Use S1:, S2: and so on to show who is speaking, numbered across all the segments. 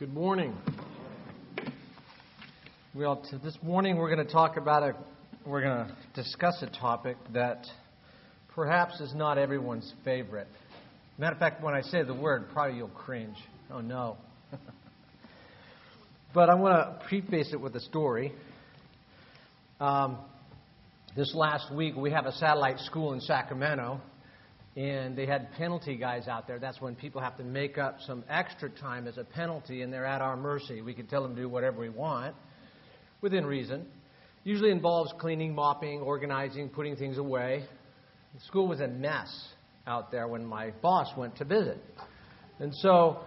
S1: Good morning. Well, this morning we're going to talk about a, we're going to discuss a topic that perhaps is not everyone's favorite. Matter of fact, when I say the word, probably you'll cringe. Oh no. but I want to preface it with a story. Um, this last week we have a satellite school in Sacramento and they had penalty guys out there. That's when people have to make up some extra time as a penalty, and they're at our mercy. We can tell them to do whatever we want within reason. Usually involves cleaning, mopping, organizing, putting things away. The school was a mess out there when my boss went to visit. And so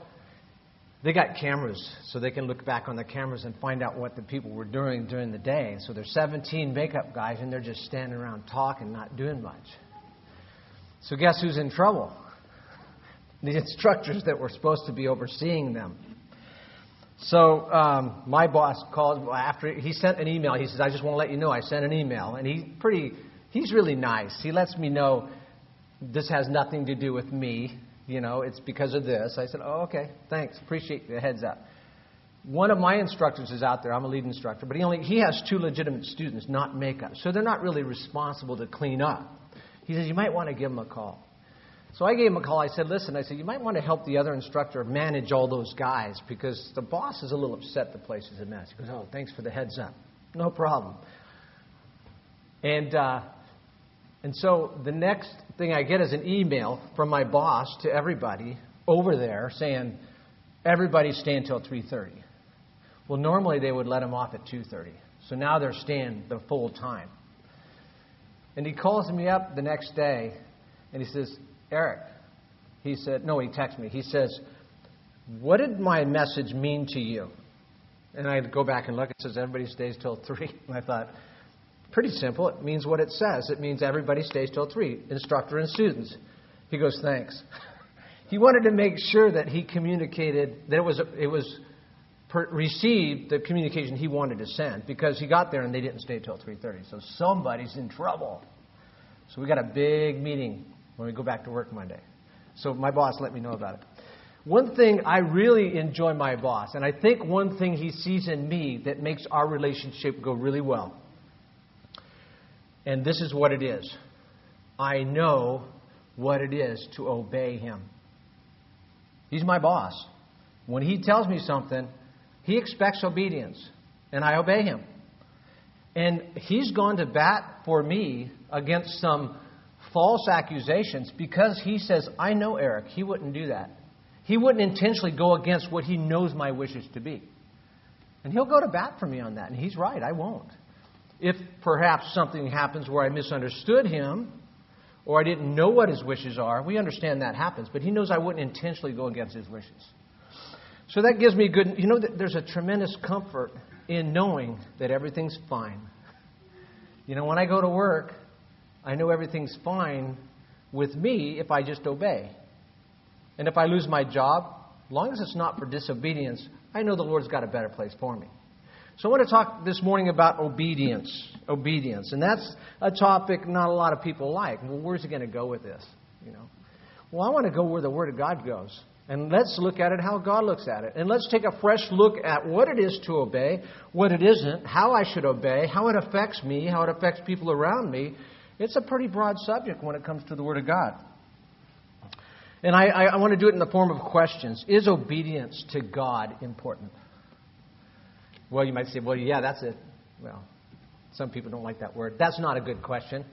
S1: they got cameras so they can look back on the cameras and find out what the people were doing during the day. So there's 17 makeup guys and they're just standing around talking, not doing much. So, guess who's in trouble? The instructors that were supposed to be overseeing them. So, um, my boss called after he sent an email. He says, I just want to let you know I sent an email. And he's pretty, he's really nice. He lets me know this has nothing to do with me. You know, it's because of this. I said, Oh, okay, thanks. Appreciate the heads up. One of my instructors is out there. I'm a lead instructor, but he only he has two legitimate students, not makeup. So they're not really responsible to clean up. He says, You might want to give him a call. So I gave him a call. I said, Listen, I said, you might want to help the other instructor manage all those guys because the boss is a little upset the place is a mess. He goes, Oh, thanks for the heads up. No problem. And, uh, and so the next thing I get is an email from my boss to everybody over there saying, Everybody stay until 3.30. Well, normally they would let them off at 2.30. So now they're staying the full time. And he calls me up the next day and he says, Eric, he said, no, he texted me. He says, What did my message mean to you? And I go back and look. It says everybody stays till 3. And I thought, pretty simple. It means what it says. It means everybody stays till 3, instructor and students. He goes, Thanks. he wanted to make sure that he communicated, that it was, it was per, received the communication he wanted to send because he got there and they didn't stay till 3.30 so somebody's in trouble. So we got a big meeting when we go back to work monday. So my boss let me know about it. One thing i really enjoy my boss and i think one thing he sees in me that makes our relationship go really well and this is what it is. I know what it is to obey him. He's my boss. When he tells me something he expects obedience, and I obey him. And he's gone to bat for me against some false accusations because he says, I know Eric. He wouldn't do that. He wouldn't intentionally go against what he knows my wishes to be. And he'll go to bat for me on that. And he's right, I won't. If perhaps something happens where I misunderstood him or I didn't know what his wishes are, we understand that happens. But he knows I wouldn't intentionally go against his wishes. So that gives me good, you know, there's a tremendous comfort in knowing that everything's fine. You know, when I go to work, I know everything's fine with me if I just obey. And if I lose my job, as long as it's not for disobedience, I know the Lord's got a better place for me. So I want to talk this morning about obedience. Obedience. And that's a topic not a lot of people like. Well, where's he going to go with this? You know. Well, I want to go where the Word of God goes. And let's look at it how God looks at it. And let's take a fresh look at what it is to obey, what it isn't, how I should obey, how it affects me, how it affects people around me. It's a pretty broad subject when it comes to the Word of God. And I, I, I want to do it in the form of questions. Is obedience to God important? Well, you might say, well, yeah, that's it. Well, some people don't like that word. That's not a good question.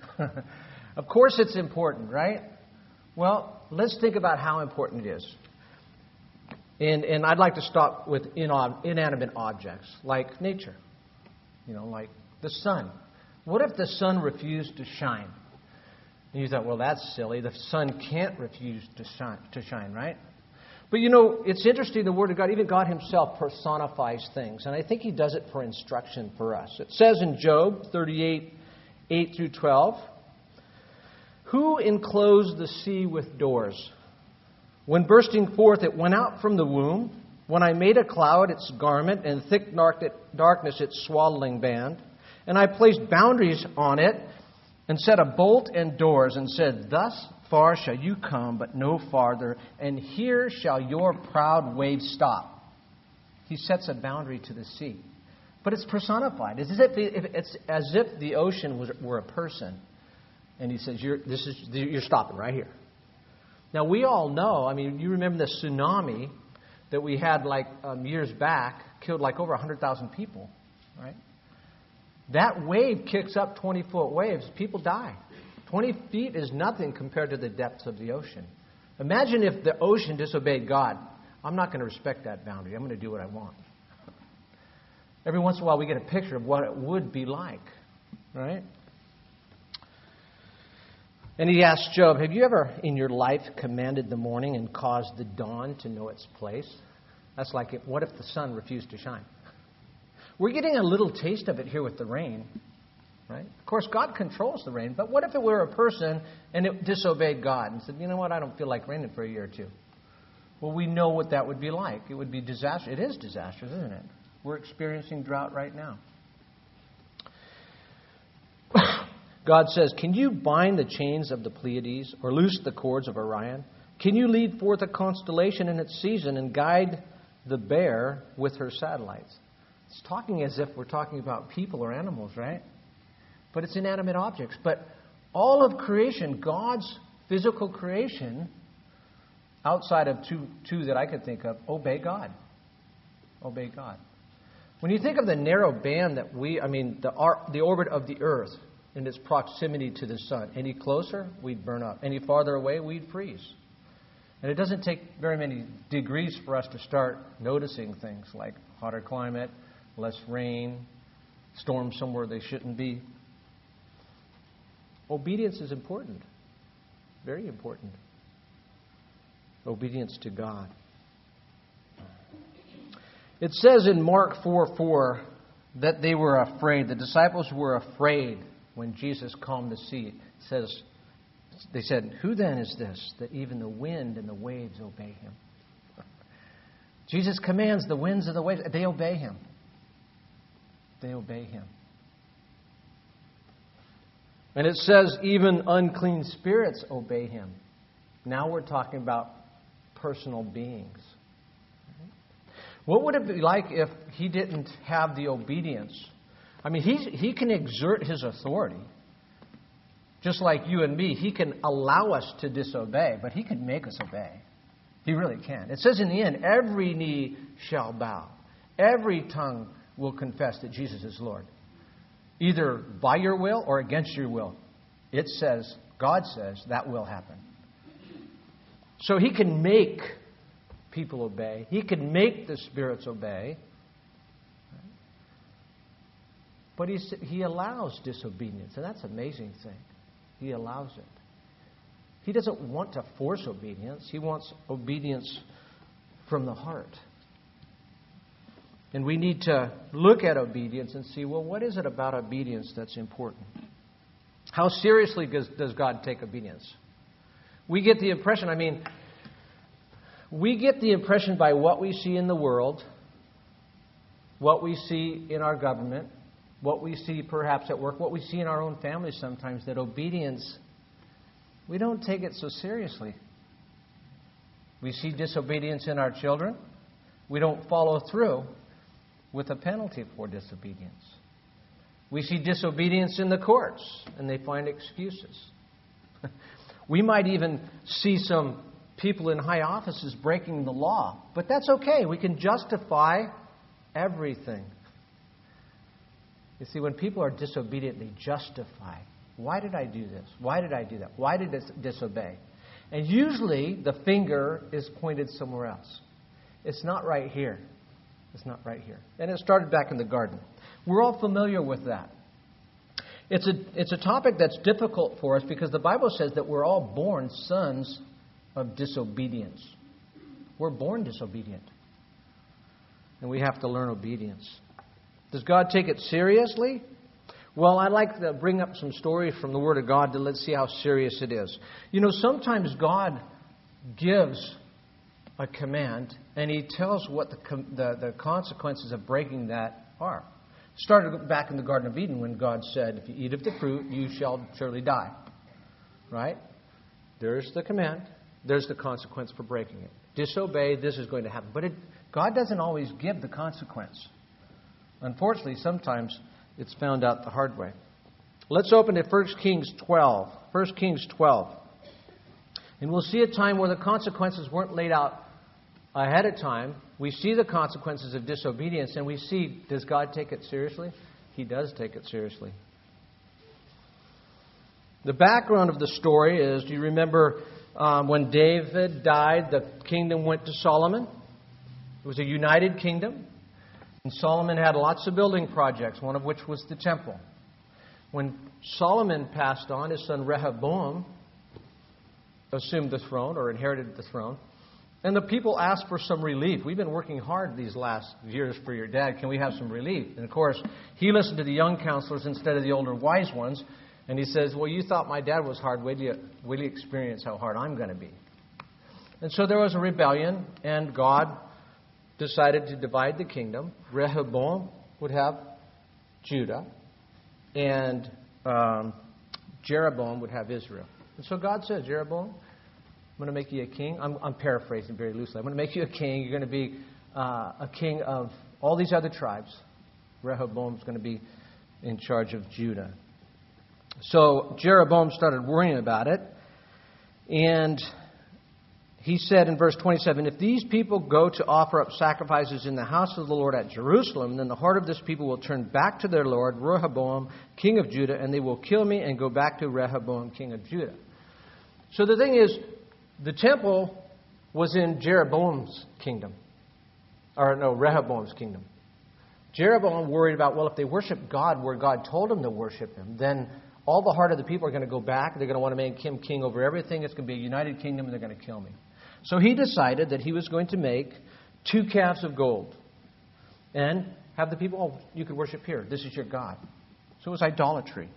S1: of course, it's important, right? Well, let's think about how important it is. And, and I'd like to start with inanimate objects like nature, you know, like the sun. What if the sun refused to shine? And you thought, well, that's silly. The sun can't refuse to shine, to shine, right? But you know, it's interesting, the Word of God, even God Himself personifies things. And I think He does it for instruction for us. It says in Job 38, 8 through 12, Who enclosed the sea with doors? When bursting forth, it went out from the womb. When I made a cloud its garment, and thick darkness its swaddling band. And I placed boundaries on it, and set a bolt and doors, and said, Thus far shall you come, but no farther, and here shall your proud waves stop. He sets a boundary to the sea. But it's personified. It's as if, it's as if the ocean was, were a person. And he says, you're, this is, you're stopping right here. Now, we all know, I mean, you remember the tsunami that we had like um, years back, killed like over 100,000 people, right? That wave kicks up 20 foot waves, people die. 20 feet is nothing compared to the depths of the ocean. Imagine if the ocean disobeyed God. I'm not going to respect that boundary. I'm going to do what I want. Every once in a while, we get a picture of what it would be like, right? And he asked Job, Have you ever in your life commanded the morning and caused the dawn to know its place? That's like, it, what if the sun refused to shine? We're getting a little taste of it here with the rain, right? Of course, God controls the rain, but what if it were a person and it disobeyed God and said, You know what, I don't feel like raining for a year or two? Well, we know what that would be like. It would be disastrous. It is disastrous, isn't it? We're experiencing drought right now. God says, Can you bind the chains of the Pleiades or loose the cords of Orion? Can you lead forth a constellation in its season and guide the bear with her satellites? It's talking as if we're talking about people or animals, right? But it's inanimate objects. But all of creation, God's physical creation, outside of two, two that I could think of, obey God. Obey God. When you think of the narrow band that we, I mean, the, the orbit of the Earth and its proximity to the sun, any closer, we'd burn up. Any farther away, we'd freeze. And it doesn't take very many degrees for us to start noticing things like hotter climate, less rain, storms somewhere they shouldn't be. Obedience is important, very important. Obedience to God. It says in Mark 4 4 that they were afraid. The disciples were afraid when Jesus calmed the sea. Says, they said, Who then is this that even the wind and the waves obey him? Jesus commands the winds and the waves, they obey him. They obey him. And it says, even unclean spirits obey him. Now we're talking about personal beings. What would it be like if he didn't have the obedience? I mean, he, he can exert his authority. Just like you and me, he can allow us to disobey, but he can make us obey. He really can. It says in the end, every knee shall bow, every tongue will confess that Jesus is Lord. Either by your will or against your will. It says, God says, that will happen. So he can make people obey. He can make the spirits obey. But he, he allows disobedience, and that's an amazing thing. He allows it. He doesn't want to force obedience, he wants obedience from the heart. And we need to look at obedience and see well, what is it about obedience that's important? How seriously does, does God take obedience? We get the impression, I mean, we get the impression by what we see in the world, what we see in our government, what we see perhaps at work, what we see in our own families sometimes, that obedience, we don't take it so seriously. We see disobedience in our children. We don't follow through with a penalty for disobedience. We see disobedience in the courts, and they find excuses. we might even see some people in high offices breaking the law. But that's okay. We can justify everything. You see, when people are disobedient, they justify. Why did I do this? Why did I do that? Why did I disobey? And usually the finger is pointed somewhere else. It's not right here. It's not right here. And it started back in the garden. We're all familiar with that. It's a, it's a topic that's difficult for us because the Bible says that we're all born sons of disobedience. We're born disobedient. And we have to learn obedience. Does God take it seriously? Well, I'd like to bring up some stories from the Word of God to let's see how serious it is. You know, sometimes God gives a command and He tells what the, the, the consequences of breaking that are. Started back in the Garden of Eden when God said, If you eat of the fruit, you shall surely die. Right? There's the command. There's the consequence for breaking it. disobey, this is going to happen. But it, God doesn't always give the consequence. Unfortunately, sometimes it's found out the hard way. Let's open to 1 Kings 12. 1 Kings 12. And we'll see a time where the consequences weren't laid out ahead of time. We see the consequences of disobedience, and we see does God take it seriously? He does take it seriously. The background of the story is do you remember um, when David died, the kingdom went to Solomon? It was a united kingdom. And Solomon had lots of building projects, one of which was the temple. When Solomon passed on, his son Rehoboam assumed the throne or inherited the throne. And the people asked for some relief. We've been working hard these last years for your dad. Can we have some relief? And of course, he listened to the young counselors instead of the older wise ones. And he says, Well, you thought my dad was hard. Wait till you, wait till you experience how hard I'm going to be. And so there was a rebellion, and God decided to divide the kingdom. Rehoboam would have Judah, and um, Jeroboam would have Israel. And so God said, Jeroboam, I'm going to make you a king. I'm, I'm paraphrasing very loosely. I'm going to make you a king. You're going to be uh, a king of all these other tribes. Rehoboam's going to be in charge of Judah. So Jeroboam started worrying about it. And he said in verse 27 If these people go to offer up sacrifices in the house of the Lord at Jerusalem, then the heart of this people will turn back to their Lord, Rehoboam, king of Judah, and they will kill me and go back to Rehoboam, king of Judah. So the thing is, the temple was in Jeroboam's kingdom. Or no, Rehoboam's kingdom. Jeroboam worried about, well, if they worship God where God told them to worship Him, then all the heart of the people are going to go back. They're going to want to make him king over everything. It's going to be a united kingdom, and they're going to kill me. So he decided that he was going to make two calves of gold and have the people, oh, you can worship here. This is your God. So it was idolatry.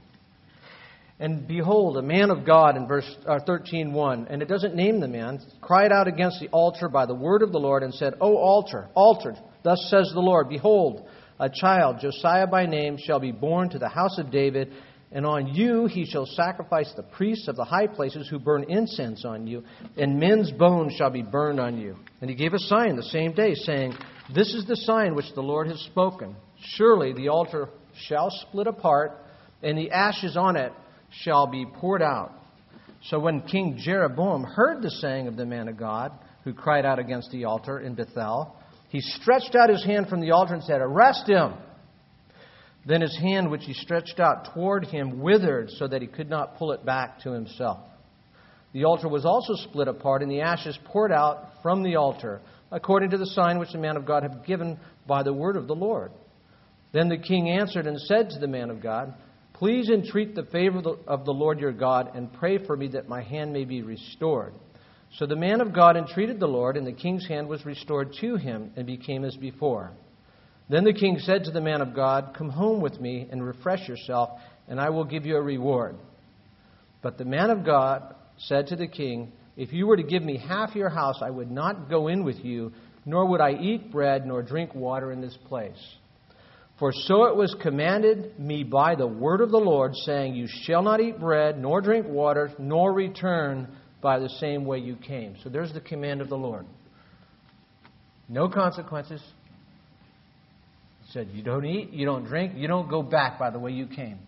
S1: And behold, a man of God in verse uh, 13:1, and it doesn't name the man, cried out against the altar by the word of the Lord and said, O altar, altar, thus says the Lord, behold, a child, Josiah by name, shall be born to the house of David, and on you he shall sacrifice the priests of the high places who burn incense on you, and men's bones shall be burned on you. And he gave a sign the same day, saying, This is the sign which the Lord has spoken. Surely the altar shall split apart, and the ashes on it shall be poured out. So when King Jeroboam heard the saying of the man of God, who cried out against the altar in Bethel, he stretched out his hand from the altar and said, Arrest him! Then his hand, which he stretched out toward him, withered so that he could not pull it back to himself. The altar was also split apart, and the ashes poured out from the altar, according to the sign which the man of God had given by the word of the Lord. Then the king answered and said to the man of God, Please entreat the favor of the Lord your God, and pray for me that my hand may be restored. So the man of God entreated the Lord, and the king's hand was restored to him, and became as before. Then the king said to the man of God, Come home with me and refresh yourself, and I will give you a reward. But the man of God said to the king, If you were to give me half your house, I would not go in with you, nor would I eat bread nor drink water in this place. For so it was commanded me by the word of the Lord, saying, You shall not eat bread, nor drink water, nor return by the same way you came. So there's the command of the Lord. No consequences, said, You don't eat, you don't drink, you don't go back by the way you came.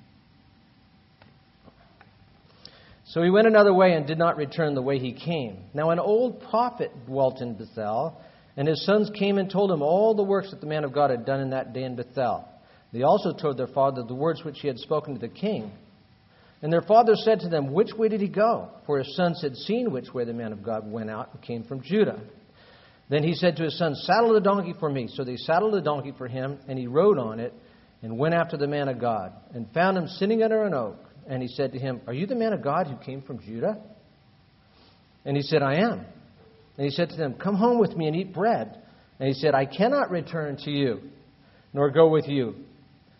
S1: So he went another way and did not return the way he came. Now an old prophet dwelt in Bethel, and his sons came and told him all the works that the man of God had done in that day in Bethel. They also told their father the words which he had spoken to the king. And their father said to them, Which way did he go? For his sons had seen which way the man of God went out and came from Judah. Then he said to his son, Saddle the donkey for me. So they saddled the donkey for him, and he rode on it and went after the man of God, and found him sitting under an oak. And he said to him, Are you the man of God who came from Judah? And he said, I am. And he said to them, Come home with me and eat bread. And he said, I cannot return to you, nor go with you.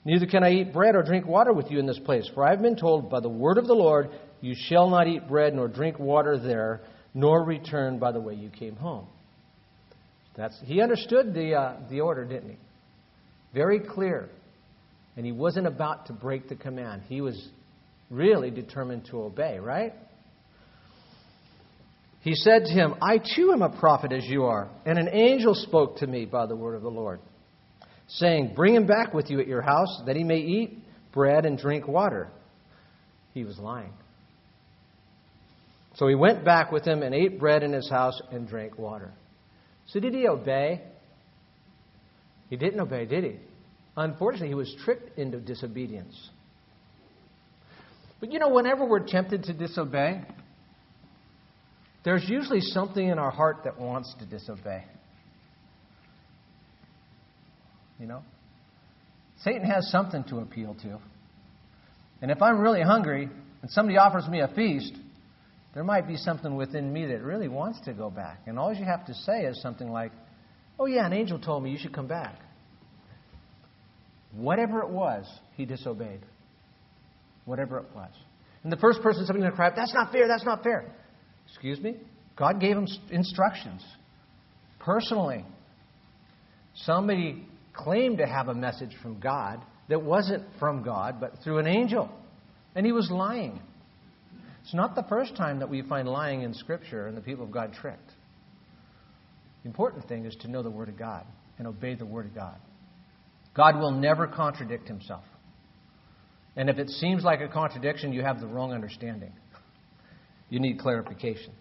S1: Neither can I eat bread or drink water with you in this place. For I have been told by the word of the Lord, You shall not eat bread nor drink water there, nor return by the way you came home. That's, he understood the, uh, the order, didn't he? Very clear. And he wasn't about to break the command. He was really determined to obey, right? he said to him, I too am a prophet as you are. And an angel spoke to me by the word of the Lord, saying, Bring him back with you at your house, that he may eat bread and drink water. He was lying. So he went back with him and ate bread in his house and drank water. So did he obey? He didn't obey, did he? Unfortunately, he was tricked into disobedience. But you know, whenever we're tempted to disobey, there's usually something in our heart that wants to disobey. You know? Satan has something to appeal to. And if I'm really hungry and somebody offers me a feast, there might be something within me that really wants to go back. And all you have to say is something like, Oh, yeah, an angel told me you should come back. Whatever it was, he disobeyed. Whatever it was. And the first person somebody's going to cry, That's not fair, that's not fair. Excuse me? God gave him instructions personally. Somebody claimed to have a message from God that wasn't from God, but through an angel. And he was lying. It's not the first time that we find lying in Scripture and the people of God tricked. The important thing is to know the Word of God and obey the Word of God. God will never contradict himself. And if it seems like a contradiction, you have the wrong understanding. You need clarification.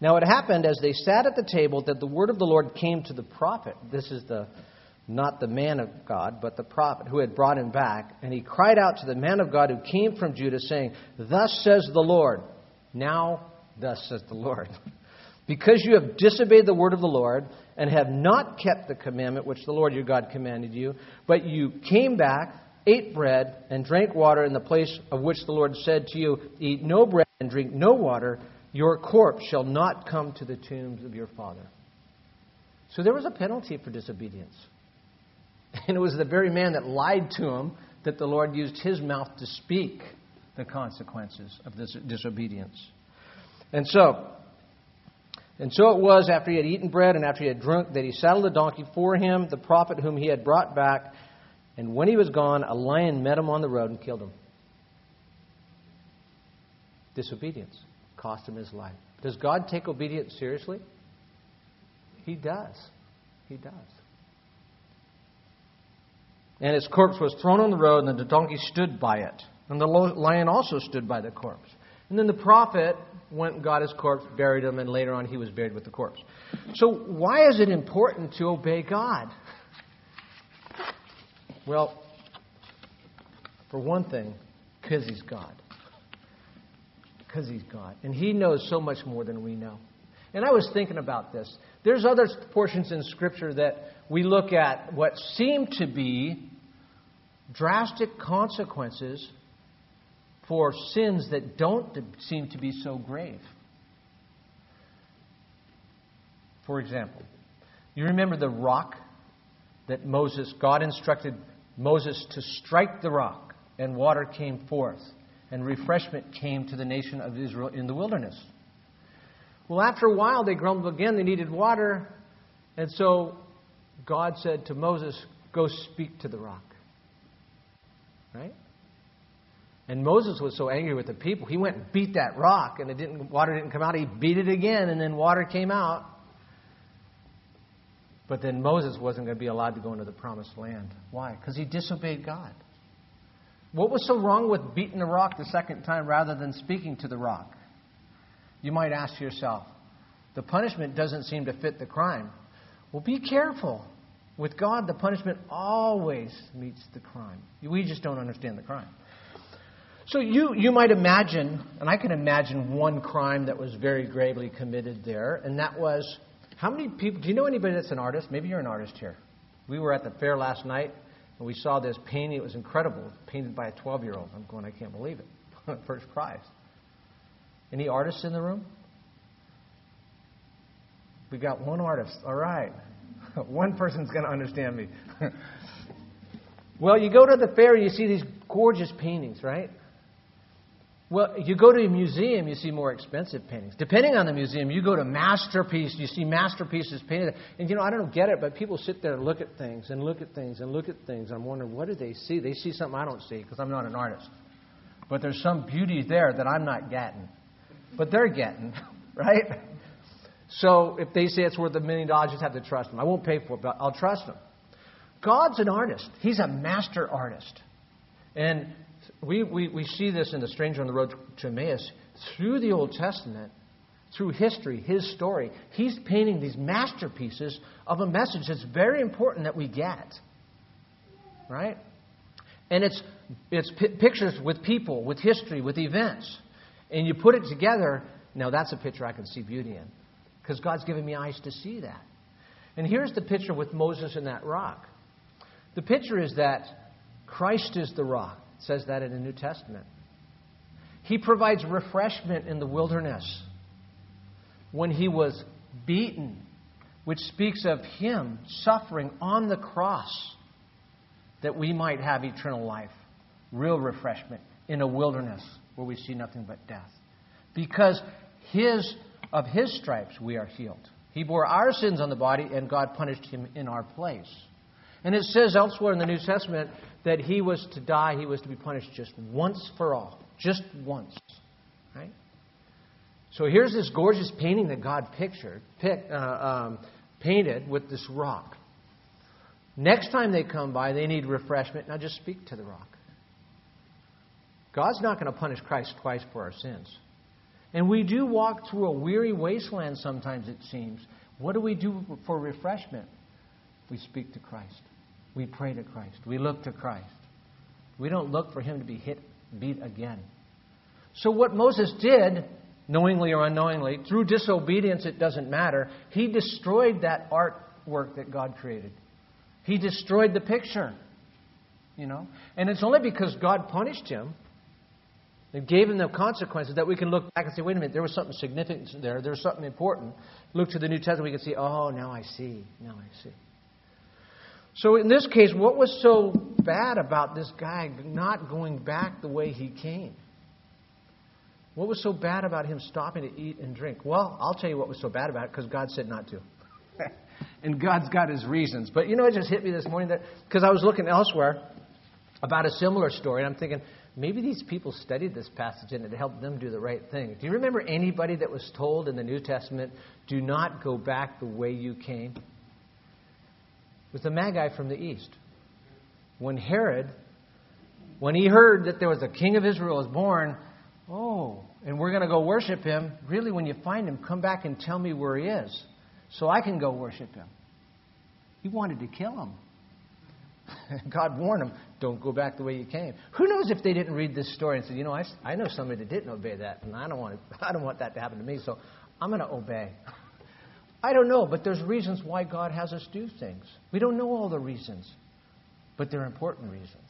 S1: Now it happened as they sat at the table that the word of the Lord came to the prophet. This is the not the man of God, but the prophet who had brought him back, and he cried out to the man of God who came from Judah, saying, Thus says the Lord. Now, thus says the Lord. because you have disobeyed the word of the Lord, and have not kept the commandment which the Lord your God commanded you, but you came back, ate bread, and drank water in the place of which the Lord said to you, Eat no bread and drink no water, your corpse shall not come to the tombs of your father. So there was a penalty for disobedience. And it was the very man that lied to him that the Lord used his mouth to speak the consequences of this disobedience. And so, and so it was after he had eaten bread and after he had drunk that he saddled a donkey for him, the prophet whom he had brought back. And when he was gone, a lion met him on the road and killed him. Disobedience cost him his life. Does God take obedience seriously? He does. He does. And his corpse was thrown on the road, and the donkey stood by it. And the lion also stood by the corpse. And then the prophet went and got his corpse, buried him, and later on he was buried with the corpse. So, why is it important to obey God? Well, for one thing, because he's God. Because he's God. And he knows so much more than we know. And I was thinking about this. There's other portions in Scripture that we look at what seem to be drastic consequences for sins that don't seem to be so grave. For example, you remember the rock that Moses, God instructed Moses to strike the rock, and water came forth, and refreshment came to the nation of Israel in the wilderness. Well, after a while, they grumbled again. They needed water. And so God said to Moses, Go speak to the rock. Right? And Moses was so angry with the people, he went and beat that rock, and it didn't, water didn't come out. He beat it again, and then water came out. But then Moses wasn't going to be allowed to go into the promised land. Why? Because he disobeyed God. What was so wrong with beating the rock the second time rather than speaking to the rock? You might ask yourself, the punishment doesn't seem to fit the crime. Well, be careful. With God, the punishment always meets the crime. We just don't understand the crime. So you, you might imagine, and I can imagine one crime that was very gravely committed there, and that was how many people, do you know anybody that's an artist? Maybe you're an artist here. We were at the fair last night, and we saw this painting. It was incredible, painted by a 12 year old. I'm going, I can't believe it. First prize. Any artists in the room? We got one artist. All right. one person's going to understand me. well, you go to the fair, you see these gorgeous paintings, right? Well, you go to a museum, you see more expensive paintings. Depending on the museum, you go to masterpiece, you see masterpieces painted. And you know, I don't get it, but people sit there and look at things and look at things and look at things. I'm wondering, what do they see? They see something I don't see because I'm not an artist. But there's some beauty there that I'm not getting. But they're getting. right? So if they say it's worth a million dollars, just have to trust them. I won't pay for it, but I'll trust them. God's an artist. He's a master artist. And we, we, we see this in The Stranger on the Road to Emmaus. Through the Old Testament, through history, his story, he's painting these masterpieces of a message that's very important that we get. Right? And it's, it's p- pictures with people, with history, with events. And you put it together, now that's a picture I can see beauty in. Because God's given me eyes to see that. And here's the picture with Moses and that rock. The picture is that Christ is the rock. It says that in the New Testament. He provides refreshment in the wilderness when he was beaten, which speaks of him suffering on the cross that we might have eternal life, real refreshment in a wilderness where we see nothing but death. Because his, of his stripes we are healed. He bore our sins on the body, and God punished him in our place. And it says elsewhere in the New Testament that he was to die, he was to be punished just once for all. Just once. Right? So here's this gorgeous painting that God pictured, pick, uh, um, painted with this rock. Next time they come by, they need refreshment. Now just speak to the rock. God's not going to punish Christ twice for our sins. And we do walk through a weary wasteland sometimes, it seems. What do we do for refreshment? We speak to Christ. We pray to Christ. We look to Christ. We don't look for him to be hit, beat again. So, what Moses did, knowingly or unknowingly, through disobedience, it doesn't matter, he destroyed that artwork that God created. He destroyed the picture. You know? And it's only because God punished him and gave him the consequences that we can look back and say, wait a minute, there was something significant there. There was something important. Look to the New Testament, we can see, oh, now I see. Now I see. So in this case, what was so bad about this guy not going back the way he came? What was so bad about him stopping to eat and drink? Well, I'll tell you what was so bad about it because God said not to. and God's got his reasons. But you know, it just hit me this morning that because I was looking elsewhere about a similar story, and I'm thinking maybe these people studied this passage and it helped them do the right thing. Do you remember anybody that was told in the New Testament, "Do not go back the way you came"? It was the Magi from the east. When Herod, when he heard that there was a king of Israel was born, oh, and we're going to go worship him. Really, when you find him, come back and tell me where he is so I can go worship him. He wanted to kill him. God warned him, don't go back the way you came. Who knows if they didn't read this story and said, you know, I, I know somebody that didn't obey that, and I don't, want I don't want that to happen to me, so I'm going to obey. I don't know, but there's reasons why God has us do things. We don't know all the reasons, but they're important reasons.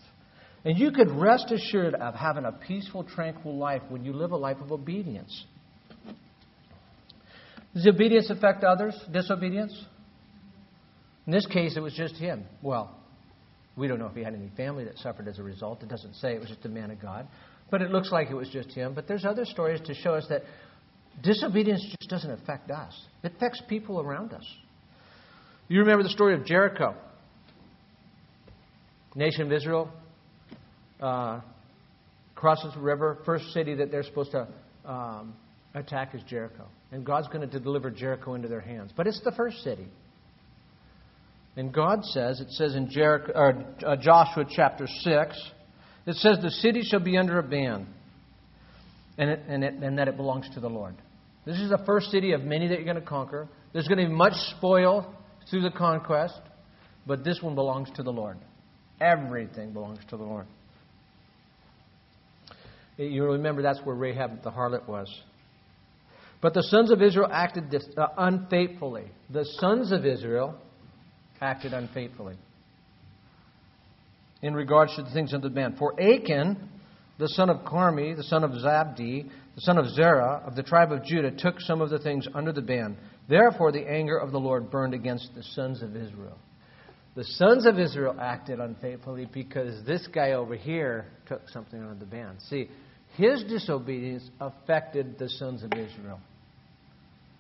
S1: And you could rest assured of having a peaceful, tranquil life when you live a life of obedience. Does obedience affect others? Disobedience? In this case, it was just him. Well, we don't know if he had any family that suffered as a result. It doesn't say it was just a man of God. But it looks like it was just him. But there's other stories to show us that disobedience just doesn't affect us, it affects people around us. You remember the story of Jericho. Nation of Israel uh, crosses the river. First city that they're supposed to um, attack is Jericho. And God's going to deliver Jericho into their hands. But it's the first city. And God says, it says in Jericho, or, uh, Joshua chapter 6, it says, The city shall be under a ban, and, it, and, it, and that it belongs to the Lord. This is the first city of many that you're going to conquer. There's going to be much spoil through the conquest, but this one belongs to the Lord. Everything belongs to the Lord. You remember that's where Rahab the harlot was. But the sons of Israel acted uh, unfaithfully. The sons of Israel acted unfaithfully in regards to the things of the man. For Achan, the son of Carmi, the son of Zabdi, the son of Zerah, of the tribe of Judah, took some of the things under the ban. Therefore, the anger of the Lord burned against the sons of Israel. The sons of Israel acted unfaithfully because this guy over here took something under the ban. See, his disobedience affected the sons of Israel.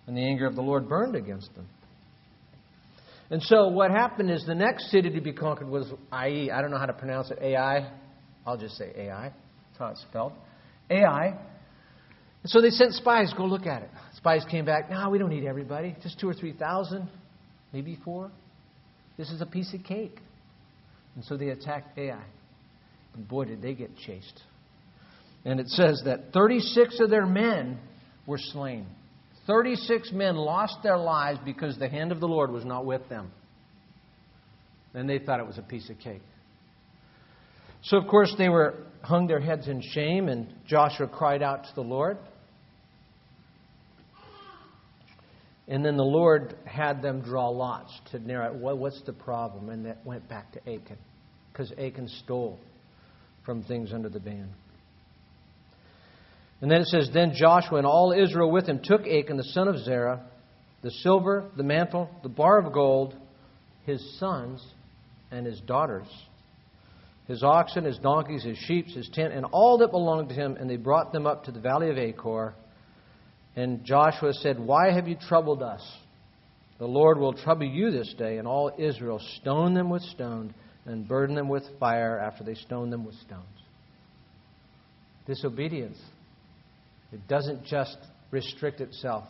S1: And the anger of the Lord burned against them. And so what happened is the next city to be conquered was Ai. I don't know how to pronounce it. Ai. I'll just say Ai. That's how it's spelled. Ai. And so they sent spies, go look at it. Spies came back, no, we don't need everybody, just two or three thousand, maybe four. This is a piece of cake. And so they attacked Ai. And boy, did they get chased. And it says that 36 of their men were slain. 36 men lost their lives because the hand of the Lord was not with them. And they thought it was a piece of cake. So, of course, they were hung their heads in shame, and Joshua cried out to the Lord. And then the Lord had them draw lots to narrow well, what's the problem. And that went back to Achan, because Achan stole from things under the ban. And then it says, Then Joshua and all Israel with him took Achan, the son of Zerah, the silver, the mantle, the bar of gold, his sons, and his daughters, his oxen, his donkeys, his sheep, his tent, and all that belonged to him, and they brought them up to the valley of Achor. And Joshua said, Why have you troubled us? The Lord will trouble you this day. And all Israel stoned them with stones and burdened them with fire after they stoned them with stones. Disobedience. It doesn't just restrict itself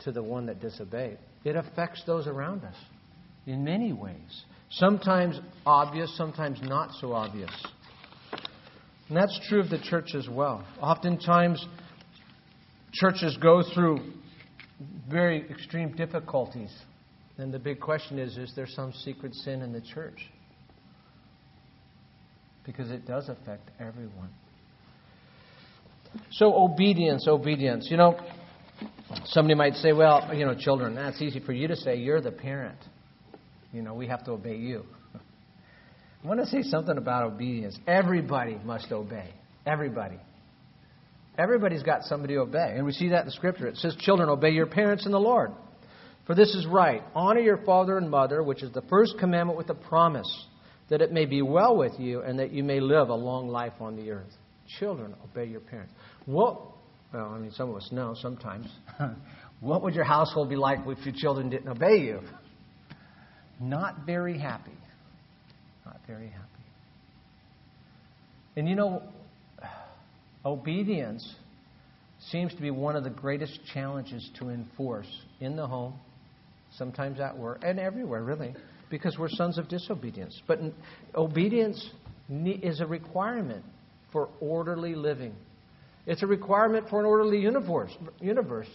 S1: to the one that disobeyed, it affects those around us in many ways. Sometimes obvious, sometimes not so obvious. And that's true of the church as well. Oftentimes, churches go through very extreme difficulties. And the big question is is there some secret sin in the church? Because it does affect everyone. So, obedience, obedience. You know, somebody might say, well, you know, children, that's easy for you to say. You're the parent. You know, we have to obey you. I want to say something about obedience. Everybody must obey. Everybody. Everybody's got somebody to obey. And we see that in the scripture. It says, Children, obey your parents in the Lord. For this is right. Honor your father and mother, which is the first commandment with a promise, that it may be well with you and that you may live a long life on the earth. Children, obey your parents. What, well, I mean, some of us know sometimes. what would your household be like if your children didn't obey you? Not very happy. Not very happy. And you know, obedience seems to be one of the greatest challenges to enforce in the home, sometimes at work, and everywhere, really, because we're sons of disobedience. But obedience is a requirement for orderly living. It's a requirement for an orderly universe. universe.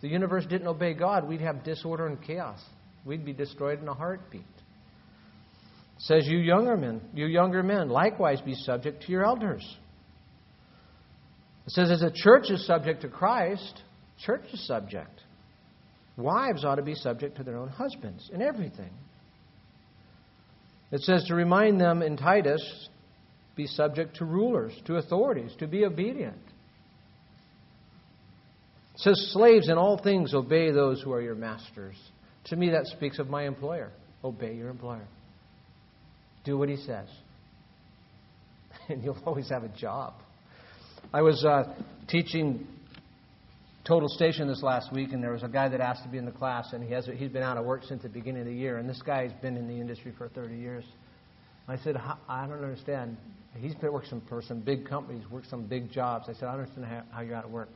S1: The universe didn't obey God, we'd have disorder and chaos. We'd be destroyed in a heartbeat. It says, You younger men, you younger men, likewise be subject to your elders. It says, as a church is subject to Christ, church is subject. Wives ought to be subject to their own husbands in everything. It says to remind them in Titus be subject to rulers, to authorities, to be obedient. It says, Slaves, in all things obey those who are your masters. To me, that speaks of my employer. Obey your employer. Do what he says. And you'll always have a job. I was uh, teaching Total Station this last week, and there was a guy that asked to be in the class, and he has, he's been out of work since the beginning of the year, and this guy's been in the industry for 30 years. I said, I don't understand. He's been working for some big companies, worked some big jobs. I said, I don't understand how, how you're out of work.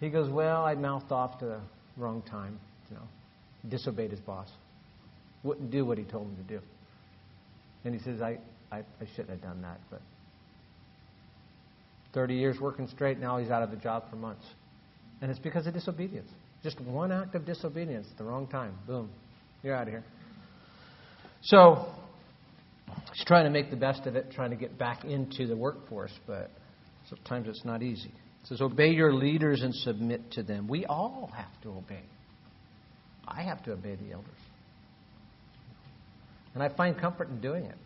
S1: He goes, Well, I mouthed off to the wrong time, you know, disobeyed his boss, wouldn't do what he told me to do. And he says, I, I, I shouldn't have done that, but 30 years working straight, now he's out of the job for months. And it's because of disobedience. Just one act of disobedience at the wrong time. Boom. You're out of here. So he's trying to make the best of it, trying to get back into the workforce, but sometimes it's not easy. It says, Obey your leaders and submit to them. We all have to obey. I have to obey the elders. And I find comfort in doing it.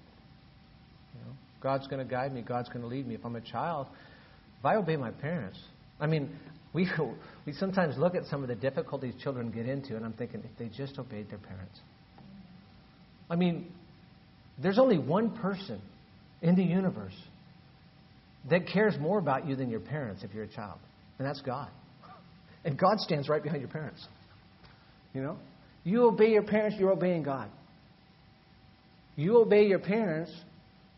S1: You know, God's going to guide me, God's going to lead me. If I'm a child, if I obey my parents, I mean, we, we sometimes look at some of the difficulties children get into, and I'm thinking, if they just obeyed their parents. I mean, there's only one person in the universe that cares more about you than your parents if you're a child, and that's God. And God stands right behind your parents. You know? You obey your parents, you're obeying God. You obey your parents,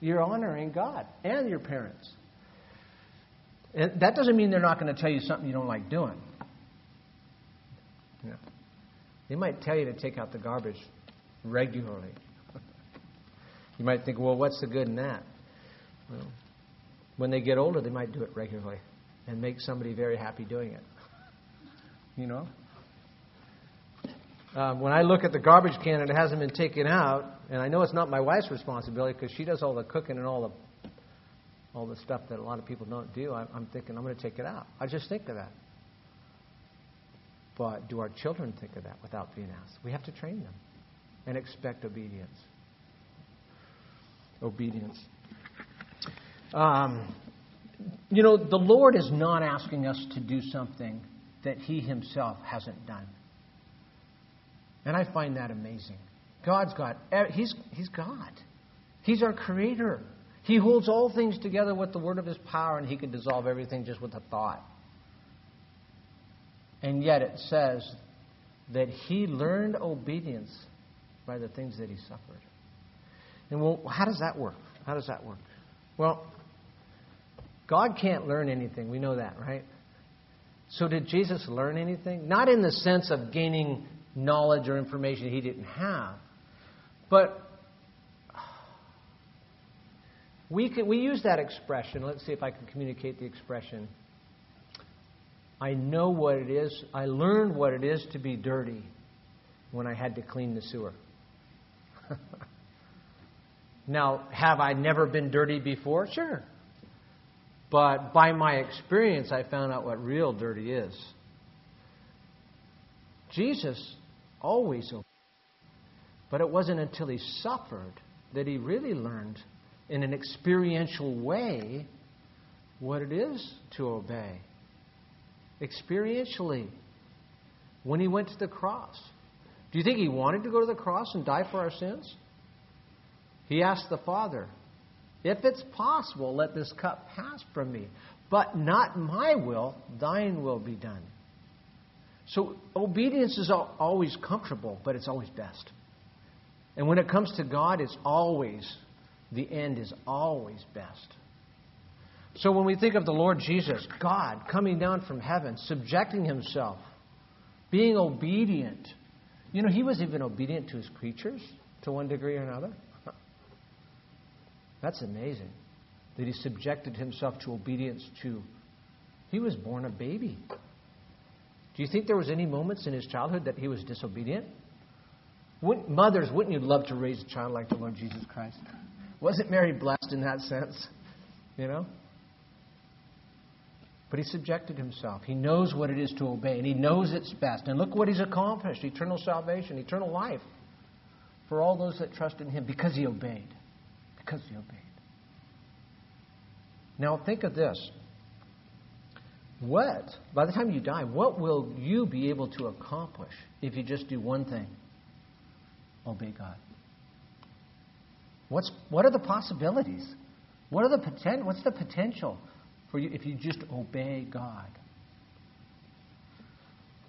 S1: you're honoring God and your parents. And that doesn't mean they're not going to tell you something you don't like doing. Yeah. They might tell you to take out the garbage regularly. You might think, well, what's the good in that? Well, when they get older, they might do it regularly and make somebody very happy doing it. you know? Um, when I look at the garbage can and it hasn't been taken out, and I know it's not my wife's responsibility because she does all the cooking and all the all the stuff that a lot of people don't do, I, I'm thinking I'm going to take it out. I just think of that. But do our children think of that without being asked? We have to train them and expect obedience. Obedience. Um, you know, the Lord is not asking us to do something that He Himself hasn't done. And I find that amazing. God's got, He's, he's God. He's our Creator. He holds all things together with the word of His power, and He can dissolve everything just with a thought. And yet it says that He learned obedience by the things that He suffered. And well, how does that work? How does that work? Well, God can't learn anything. We know that, right? So, did Jesus learn anything? Not in the sense of gaining knowledge or information he didn't have, but we, we use that expression. Let's see if I can communicate the expression. I know what it is. I learned what it is to be dirty when I had to clean the sewer. now, have I never been dirty before? Sure. But by my experience, I found out what real dirty is. Jesus always obeyed. But it wasn't until he suffered that he really learned in an experiential way what it is to obey. Experientially. When he went to the cross. Do you think he wanted to go to the cross and die for our sins? He asked the Father, if it's possible, let this cup pass from me. But not my will, thine will be done. So obedience is always comfortable, but it's always best. And when it comes to God, it's always, the end is always best. So when we think of the Lord Jesus, God coming down from heaven, subjecting himself, being obedient, you know, he was even obedient to his creatures to one degree or another. That's amazing. That he subjected himself to obedience to. He was born a baby. Do you think there was any moments in his childhood that he was disobedient? Wouldn't, mothers, wouldn't you love to raise a child like the Lord Jesus Christ? Wasn't Mary blessed in that sense? You know? But he subjected himself. He knows what it is to obey, and he knows it's best. And look what he's accomplished eternal salvation, eternal life for all those that trust in him because he obeyed because he obeyed. Now, think of this. What, by the time you die, what will you be able to accomplish if you just do one thing? Obey God. What's, what are the possibilities? What are the poten- what's the potential for you if you just obey God?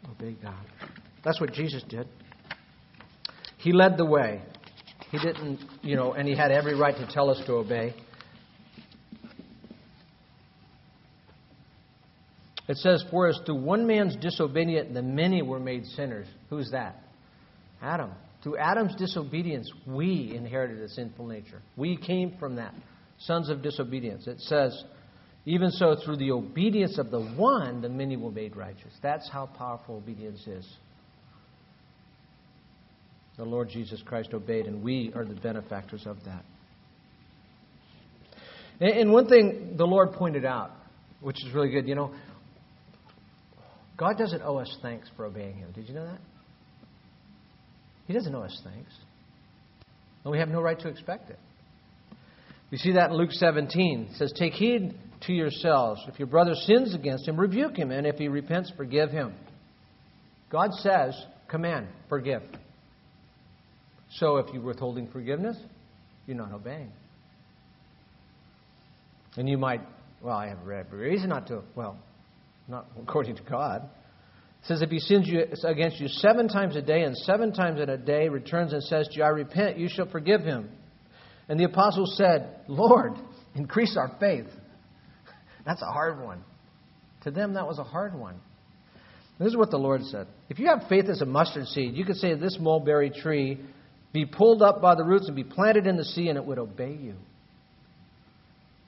S1: Obey God. That's what Jesus did. He led the way. He didn't, you know, and he had every right to tell us to obey. It says, For as through one man's disobedience the many were made sinners. Who's that? Adam. Through Adam's disobedience, we inherited a sinful nature. We came from that. Sons of disobedience. It says, Even so, through the obedience of the one, the many were made righteous. That's how powerful obedience is the Lord Jesus Christ obeyed, and we are the benefactors of that. And one thing the Lord pointed out, which is really good, you know, God doesn't owe us thanks for obeying Him. Did you know that? He doesn't owe us thanks. And we have no right to expect it. We see that in Luke 17. It says, Take heed to yourselves. If your brother sins against him, rebuke him, and if he repents, forgive him. God says, command, forgive. So if you're withholding forgiveness, you're not obeying. And you might, well, I have every reason not to. Well, not according to God. It says, if he sins you, against you seven times a day, and seven times in a day returns and says to you, I repent, you shall forgive him. And the apostle said, Lord, increase our faith. That's a hard one. To them, that was a hard one. This is what the Lord said. If you have faith as a mustard seed, you could say this mulberry tree be pulled up by the roots and be planted in the sea, and it would obey you.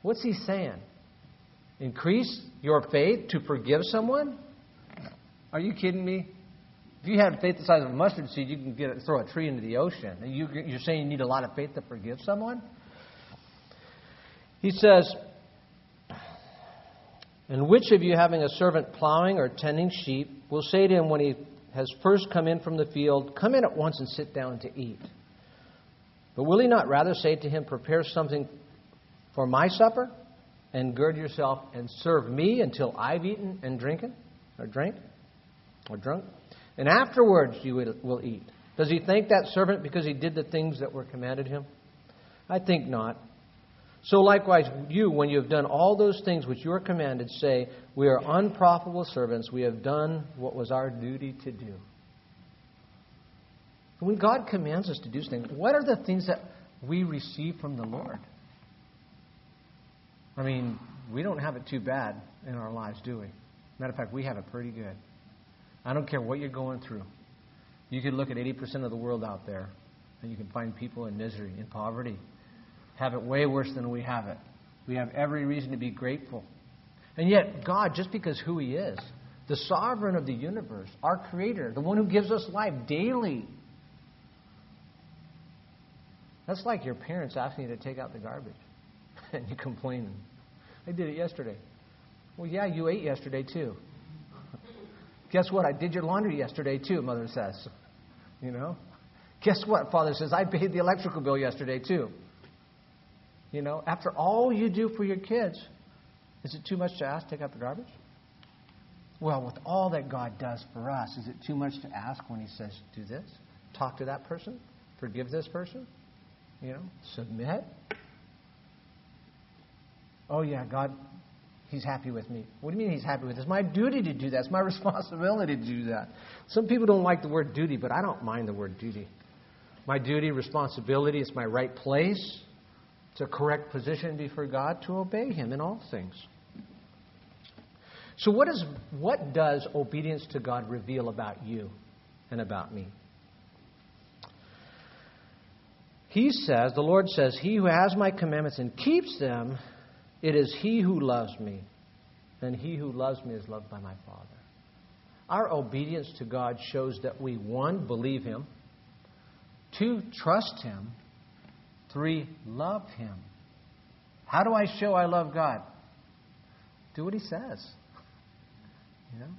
S1: What's he saying? Increase your faith to forgive someone? Are you kidding me? If you had faith the size of a mustard seed, you can get throw a tree into the ocean. You, you're saying you need a lot of faith to forgive someone? He says, And which of you, having a servant plowing or tending sheep, will say to him when he has first come in from the field, Come in at once and sit down to eat? But will he not rather say to him, Prepare something for my supper, and gird yourself and serve me until I've eaten and drinking, or drink, or drunk? And afterwards you will eat. Does he thank that servant because he did the things that were commanded him? I think not. So likewise, you, when you have done all those things which you are commanded, say, We are unprofitable servants. We have done what was our duty to do. When God commands us to do things, what are the things that we receive from the Lord? I mean, we don't have it too bad in our lives, do we? Matter of fact, we have it pretty good. I don't care what you're going through. You could look at 80% of the world out there, and you can find people in misery, in poverty, have it way worse than we have it. We have every reason to be grateful. And yet, God, just because who He is, the sovereign of the universe, our Creator, the one who gives us life daily, that's like your parents asking you to take out the garbage and you complaining. I did it yesterday. Well, yeah, you ate yesterday too. Guess what? I did your laundry yesterday too, mother says. You know? Guess what? Father says, I paid the electrical bill yesterday too. You know, after all you do for your kids, is it too much to ask take out the garbage? Well, with all that God does for us, is it too much to ask when He says, do this? Talk to that person? Forgive this person? You know, submit? Oh, yeah, God, He's happy with me. What do you mean He's happy with us? It's my duty to do that. It's my responsibility to do that. Some people don't like the word duty, but I don't mind the word duty. My duty, responsibility, it's my right place. It's a correct position before God to obey Him in all things. So, what, is, what does obedience to God reveal about you and about me? He says, the Lord says, He who has my commandments and keeps them, it is he who loves me. And he who loves me is loved by my Father. Our obedience to God shows that we, one, believe Him, two, trust Him, three, love Him. How do I show I love God? Do what He says. You know?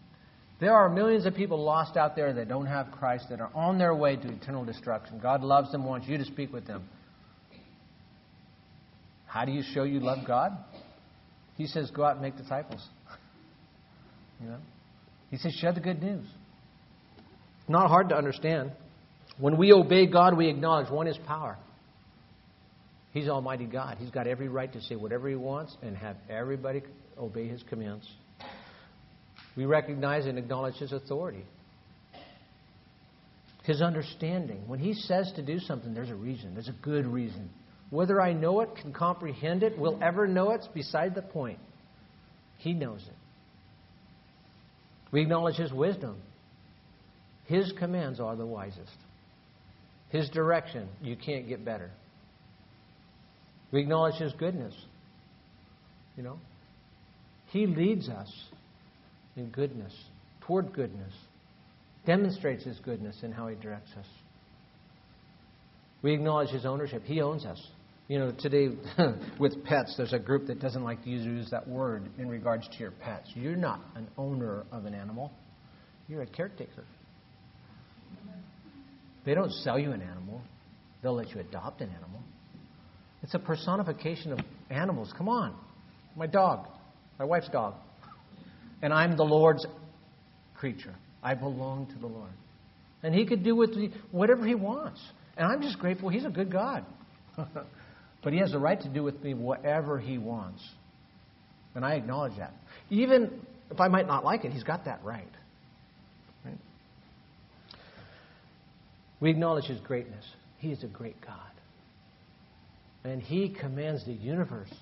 S1: There are millions of people lost out there that don't have Christ, that are on their way to eternal destruction. God loves them, wants you to speak with them. How do you show you love God? He says, go out and make disciples. you know? He says, share the good news. Not hard to understand. When we obey God, we acknowledge one is power. He's Almighty God. He's got every right to say whatever He wants and have everybody obey His commands. We recognize and acknowledge His authority, His understanding. When He says to do something, there's a reason, there's a good reason. Whether I know it, can comprehend it, will ever know it's beside the point. He knows it. We acknowledge His wisdom. His commands are the wisest. His direction, you can't get better. We acknowledge His goodness. You know, He leads us in goodness, toward goodness, demonstrates His goodness in how He directs us. We acknowledge His ownership. He owns us. You know, today with pets, there's a group that doesn't like to use that word in regards to your pets. You're not an owner of an animal, you're a caretaker. They don't sell you an animal, they'll let you adopt an animal. It's a personification of animals. Come on. My dog, my wife's dog. And I'm the Lord's creature. I belong to the Lord. And He could do with me whatever He wants. And I'm just grateful He's a good God. But he has the right to do with me whatever he wants. And I acknowledge that. Even if I might not like it, he's got that right. right? We acknowledge his greatness. He is a great God. And he commands the universe.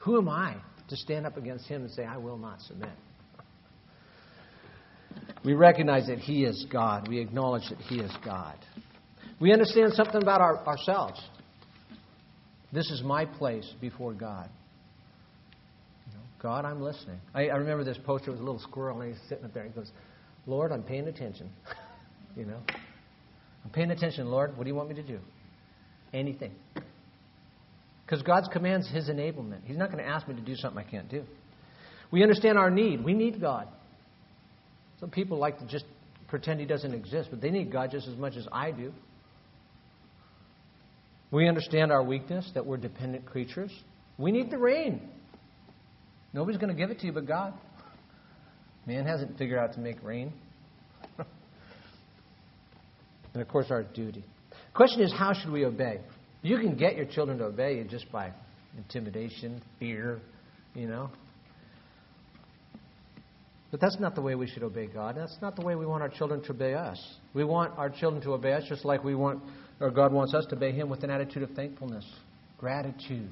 S1: Who am I to stand up against him and say, I will not submit? We recognize that He is God. We acknowledge that He is God. We understand something about our, ourselves. This is my place before God. God, I'm listening. I, I remember this poster with a little squirrel, and he's sitting up there. He goes, Lord, I'm paying attention. you know, I'm paying attention, Lord. What do you want me to do? Anything. Because God's commands His enablement. He's not going to ask me to do something I can't do. We understand our need. We need God. Some people like to just pretend He doesn't exist, but they need God just as much as I do. We understand our weakness, that we're dependent creatures. We need the rain. Nobody's going to give it to you but God. Man hasn't figured out to make rain. and of course, our duty. The question is, how should we obey? You can get your children to obey you just by intimidation, fear, you know. But that's not the way we should obey God. That's not the way we want our children to obey us. We want our children to obey us just like we want, or God wants us to obey Him with an attitude of thankfulness, gratitude.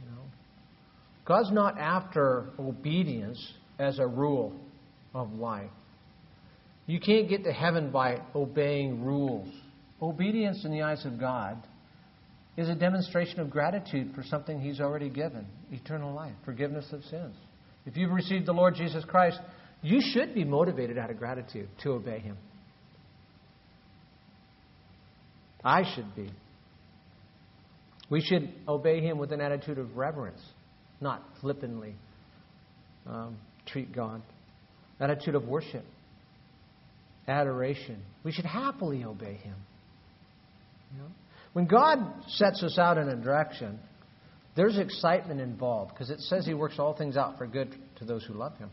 S1: You know, God's not after obedience as a rule of life. You can't get to heaven by obeying rules. Obedience in the eyes of God is a demonstration of gratitude for something He's already given eternal life, forgiveness of sins. If you've received the Lord Jesus Christ, you should be motivated out of gratitude to obey Him. I should be. We should obey Him with an attitude of reverence, not flippantly um, treat God. Attitude of worship, adoration. We should happily obey Him. You know? When God sets us out in a direction, there's excitement involved because it says He works all things out for good to those who love Him.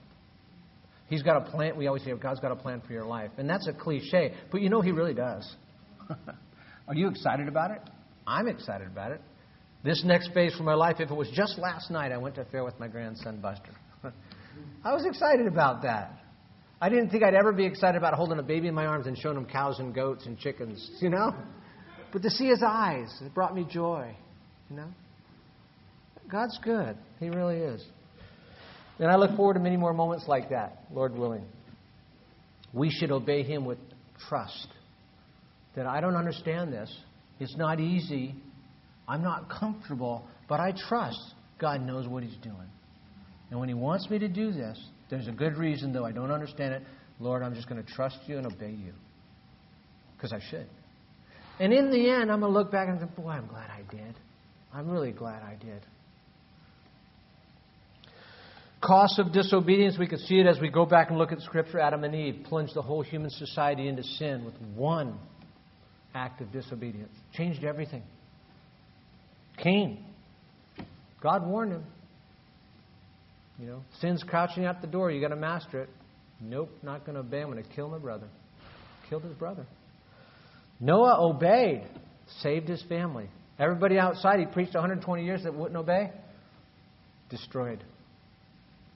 S1: He's got a plan. We always say, oh, God's got a plan for your life. And that's a cliche, but you know He really does. Are you excited about it? I'm excited about it. This next phase for my life, if it was just last night, I went to a fair with my grandson Buster. I was excited about that. I didn't think I'd ever be excited about holding a baby in my arms and showing him cows and goats and chickens, you know? But to see his eyes, it brought me joy. You know? God's good. He really is. And I look forward to many more moments like that, Lord willing. We should obey him with trust. That I don't understand this. It's not easy. I'm not comfortable, but I trust God knows what he's doing. And when he wants me to do this, there's a good reason, though I don't understand it. Lord, I'm just going to trust you and obey you. Because I should. And in the end, I'm going to look back and think, boy, I'm glad I did. I'm really glad I did. Cost of disobedience, we can see it as we go back and look at Scripture. Adam and Eve plunged the whole human society into sin with one act of disobedience. Changed everything. Cain. God warned him. You know, sin's crouching at the door. You got to master it. Nope, not going to obey. I'm going to kill my brother. Killed his brother. Noah obeyed, saved his family. Everybody outside, he preached 120 years that wouldn't obey, destroyed.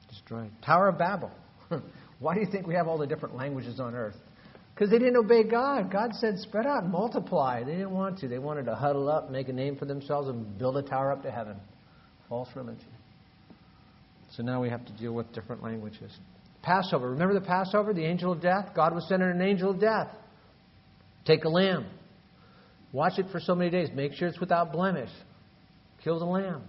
S1: Destroyed. Tower of Babel. Why do you think we have all the different languages on earth? Because they didn't obey God. God said, spread out and multiply. They didn't want to. They wanted to huddle up, make a name for themselves, and build a tower up to heaven. False religion. So now we have to deal with different languages. Passover. Remember the Passover, the angel of death? God was sending an angel of death. Take a lamb. Watch it for so many days. Make sure it's without blemish. Kill the lamb.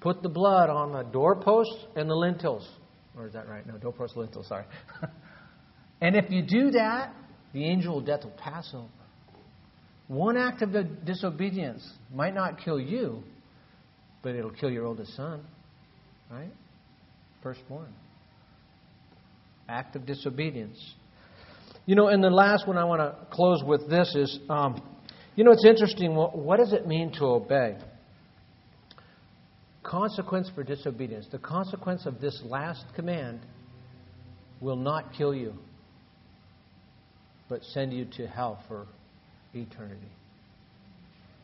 S1: Put the blood on the doorposts and the lintels. Or is that right? No, doorpost, lintels, sorry. and if you do that, the angel of death will pass over. One act of disobedience might not kill you, but it'll kill your oldest son. Right? Firstborn. Act of disobedience. You know, and the last one I want to close with this is um, you know, it's interesting. What, what does it mean to obey? Consequence for disobedience. The consequence of this last command will not kill you, but send you to hell for eternity.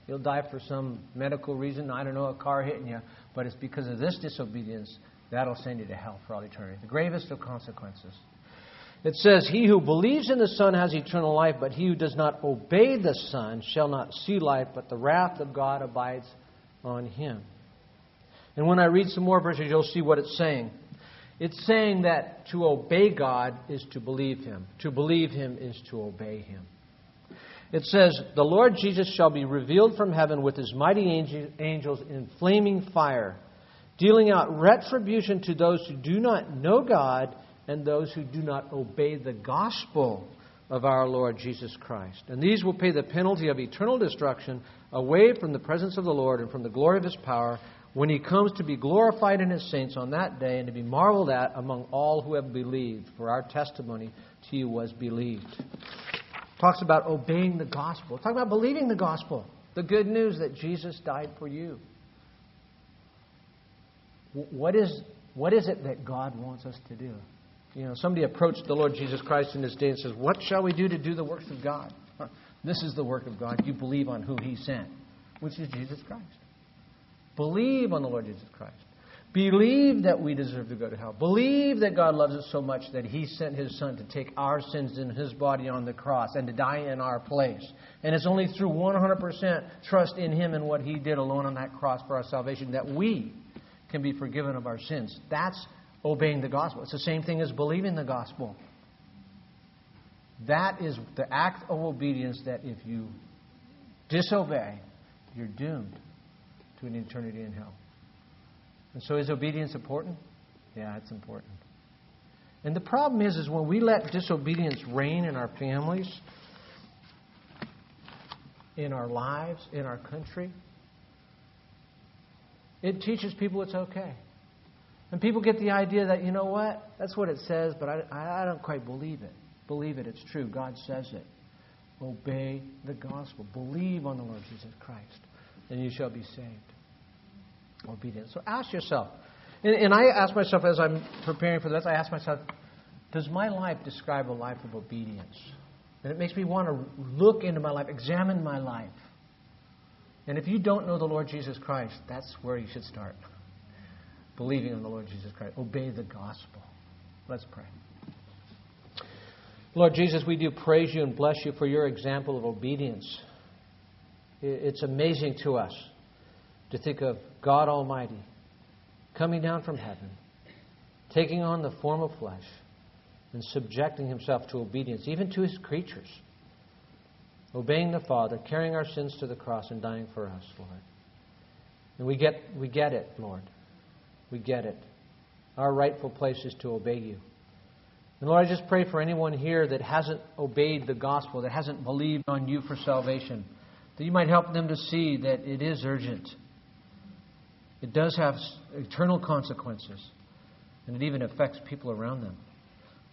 S1: You'll die for some medical reason, I don't know, a car hitting you, but it's because of this disobedience that'll send you to hell for all eternity. The gravest of consequences. It says, He who believes in the Son has eternal life, but he who does not obey the Son shall not see life, but the wrath of God abides on him. And when I read some more verses, you'll see what it's saying. It's saying that to obey God is to believe Him. To believe Him is to obey Him. It says, The Lord Jesus shall be revealed from heaven with his mighty angels in flaming fire, dealing out retribution to those who do not know God and those who do not obey the gospel of our Lord Jesus Christ. And these will pay the penalty of eternal destruction away from the presence of the Lord and from the glory of his power when he comes to be glorified in his saints on that day and to be marveled at among all who have believed. For our testimony to you was believed. Talks about obeying the gospel. Talk about believing the gospel. The good news that Jesus died for you. What is, what is it that God wants us to do? You know, somebody approached the Lord Jesus Christ in this day and says, What shall we do to do the works of God? This is the work of God. You believe on who He sent, which is Jesus Christ. Believe on the Lord Jesus Christ. Believe that we deserve to go to hell. Believe that God loves us so much that He sent His Son to take our sins in His body on the cross and to die in our place. And it's only through 100% trust in Him and what He did alone on that cross for our salvation that we can be forgiven of our sins. That's obeying the gospel. It's the same thing as believing the gospel. That is the act of obedience that if you disobey, you're doomed to an eternity in hell. And so is obedience important? Yeah, it's important. And the problem is, is when we let disobedience reign in our families, in our lives, in our country, it teaches people it's okay. And people get the idea that, you know what, that's what it says, but I, I don't quite believe it. Believe it, it's true. God says it. Obey the gospel. Believe on the Lord Jesus Christ and you shall be saved. Obedience. So ask yourself, and, and I ask myself as I'm preparing for this, I ask myself, does my life describe a life of obedience? And it makes me want to look into my life, examine my life. And if you don't know the Lord Jesus Christ, that's where you should start. Believing in the Lord Jesus Christ. Obey the gospel. Let's pray. Lord Jesus, we do praise you and bless you for your example of obedience. It's amazing to us to think of God Almighty coming down from heaven, taking on the form of flesh, and subjecting himself to obedience, even to his creatures, obeying the Father, carrying our sins to the cross, and dying for us, Lord. And we get, we get it, Lord. We get it. Our rightful place is to obey you. And Lord, I just pray for anyone here that hasn't obeyed the gospel, that hasn't believed on you for salvation that you might help them to see that it is urgent. It does have eternal consequences, and it even affects people around them.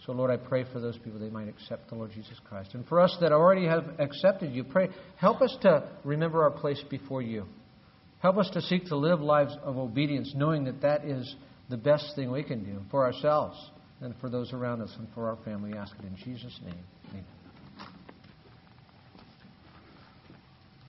S1: So, Lord, I pray for those people they might accept the Lord Jesus Christ. And for us that already have accepted you, pray, help us to remember our place before you. Help us to seek to live lives of obedience, knowing that that is the best thing we can do for ourselves and for those around us and for our family. We ask it in Jesus' name. Amen.